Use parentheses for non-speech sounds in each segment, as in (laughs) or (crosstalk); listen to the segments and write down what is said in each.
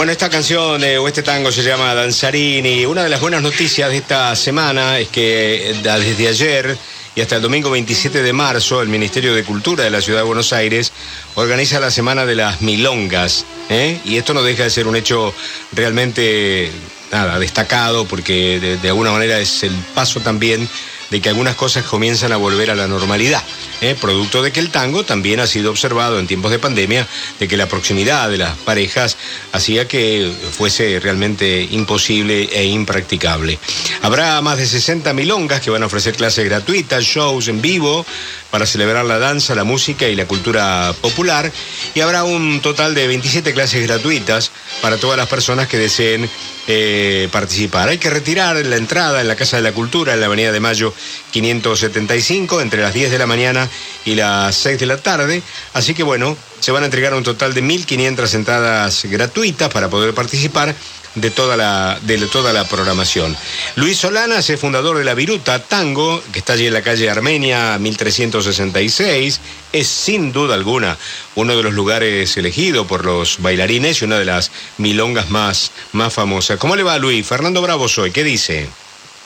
Bueno, esta canción eh, o este tango se llama Danzarini. Una de las buenas noticias de esta semana es que eh, desde ayer y hasta el domingo 27 de marzo el Ministerio de Cultura de la Ciudad de Buenos Aires organiza la Semana de las Milongas. ¿eh? Y esto no deja de ser un hecho realmente nada, destacado porque de, de alguna manera es el paso también de que algunas cosas comienzan a volver a la normalidad, ¿eh? producto de que el tango también ha sido observado en tiempos de pandemia, de que la proximidad de las parejas hacía que fuese realmente imposible e impracticable. Habrá más de 60 milongas que van a ofrecer clases gratuitas, shows en vivo para celebrar la danza, la música y la cultura popular, y habrá un total de 27 clases gratuitas para todas las personas que deseen eh, participar. Hay que retirar la entrada en la Casa de la Cultura, en la Avenida de Mayo 575, entre las 10 de la mañana y las 6 de la tarde. Así que bueno, se van a entregar un total de 1.500 entradas gratuitas para poder participar de toda la, de toda la programación. Luis Solanas es fundador de la Viruta Tango, que está allí en la calle Armenia 1366. Es sin duda alguna uno de los lugares elegidos por los bailarines y una de las milongas más, más famosas. ¿Cómo le va Luis? Fernando Bravo soy, ¿qué dice?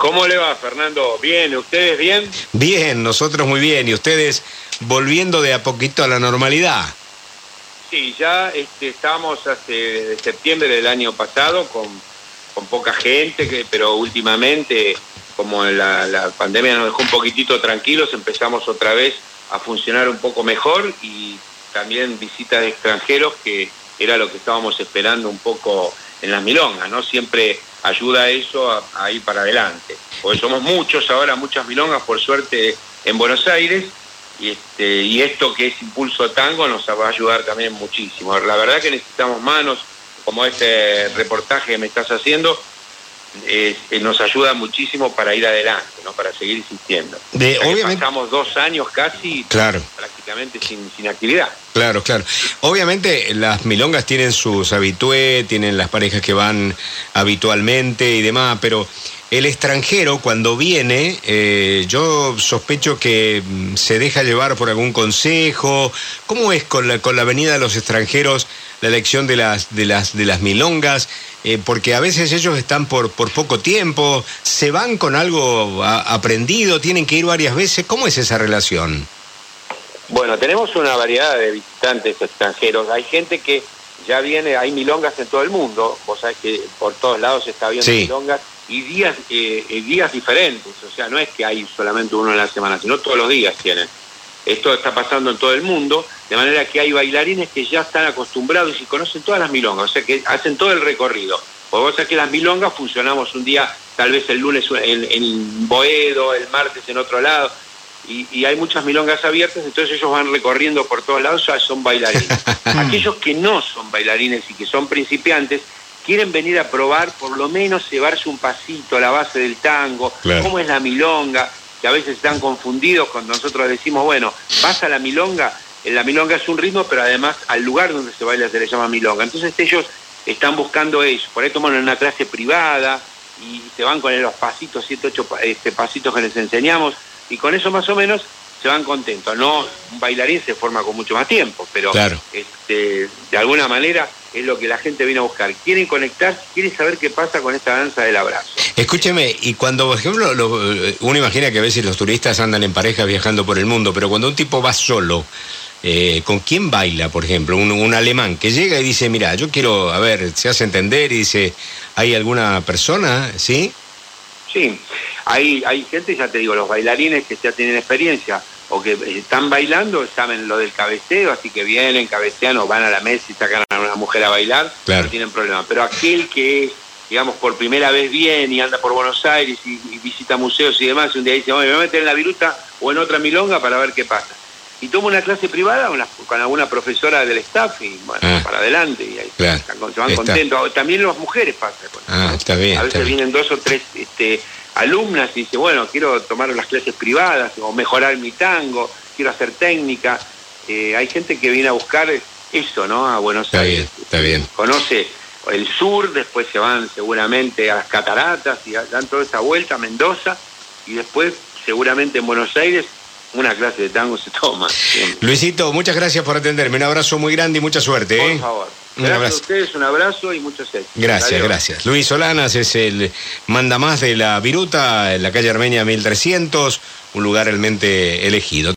¿Cómo le va, Fernando? ¿Bien? ¿Ustedes bien? Bien, nosotros muy bien. ¿Y ustedes volviendo de a poquito a la normalidad? Sí, ya este, estamos hace septiembre del año pasado con, con poca gente, que, pero últimamente, como la, la pandemia nos dejó un poquitito tranquilos, empezamos otra vez a funcionar un poco mejor y también visitas de extranjeros, que era lo que estábamos esperando un poco en las milongas, ¿no? Siempre ayuda eso a, a ir para adelante. Porque somos muchos ahora, muchas milongas, por suerte, en Buenos Aires, y, este, y esto que es Impulso Tango nos va a ayudar también muchísimo. La verdad que necesitamos manos, como este reportaje que me estás haciendo, eh, eh, nos ayuda muchísimo para ir adelante, ¿no? para seguir insistiendo. De, O sea obviamente- Pasamos dos años casi Claro. Sin, sin actividad. Claro, claro. Obviamente las milongas tienen sus habitués, tienen las parejas que van habitualmente y demás, pero el extranjero cuando viene, eh, yo sospecho que mm, se deja llevar por algún consejo. ¿Cómo es con la, con la venida de los extranjeros la elección de las, de las, de las milongas? Eh, porque a veces ellos están por, por poco tiempo, se van con algo aprendido, tienen que ir varias veces. ¿Cómo es esa relación? Bueno, tenemos una variedad de visitantes extranjeros. Hay gente que ya viene, hay milongas en todo el mundo. Vos sabés que por todos lados se está viendo Sí. milongas y días, eh, días diferentes. O sea, no es que hay solamente uno en la semana, sino todos los días tienen. Esto está pasando en todo el mundo, de manera que hay bailarines que ya están acostumbrados y conocen todas las milongas, o sea que hacen todo el recorrido. Porque vos sabés que las milongas funcionamos un día, tal vez el lunes en, en Boedo, el martes en otro lado, y, y hay muchas milongas abiertas, entonces ellos van recorriendo por todos lados, ya son bailarines. (laughs) Aquellos que no son bailarines y que son principiantes, quieren venir a probar, por lo menos llevarse un pasito a la base del tango, Claro. cómo es la milonga, que a veces están confundidos cuando nosotros decimos, bueno, vas a la milonga, en la milonga es un ritmo, pero además al lugar donde se baila se le llama milonga. Entonces ellos están buscando eso, por ahí toman una clase privada y se van con los pasitos, siete, ocho este, pasitos que les enseñamos, y con eso más o menos se van contentos. No, un bailarín se forma con mucho más tiempo, pero Claro. este, de alguna manera es lo que la gente viene a buscar. Quieren conectar, quieren saber qué pasa con esta danza del abrazo. Escúcheme, y cuando, por ejemplo, lo- uno imagina que a veces los turistas andan en pareja viajando por el mundo, pero cuando un tipo va solo, eh, ¿con quién baila, por ejemplo? Un, un alemán que llega y dice, mira, yo quiero, a ver, se hace entender y dice, ¿hay alguna persona? ¿Sí? Sí, hay, hay gente, ya te digo, los bailarines que ya tienen experiencia o que están bailando, saben lo del cabeceo, así que vienen, cabecean o van a la mesa y sacan a una mujer a bailar, Claro. no tienen problema. Pero aquel que, digamos, por primera vez viene y anda por Buenos Aires y, y visita museos y demás, y un día dice, "Oye, me voy a meter en la viruta o en otra milonga para ver qué pasa. Y toma una clase privada con, alguna profesora del staff y bueno, Ah. para adelante y ahí Claro. se van contentos. También las mujeres pasa con Ah, ¿no? está bien, A está veces bien. vienen dos o tres este, alumnas y dice, bueno, quiero tomar las clases privadas o mejorar mi tango, quiero hacer técnica. Eh, hay gente que viene a buscar eso, ¿no? A Buenos Está Aires. bien, está bien. Conoce el sur, después se van seguramente a las cataratas y dan toda esa vuelta a Mendoza y después seguramente en Buenos Aires una clase de tango se toma. siempre. Luisito, muchas gracias por atenderme. Un abrazo muy grande y mucha suerte. Por ¿eh? favor. Un Gracias abrazo. a ustedes, un abrazo y muchos éxitos. Gracias, Adiós. gracias. Luis Solanas es el mandamás de la Viruta, en la calle Armenia 1300, un lugar realmente elegido.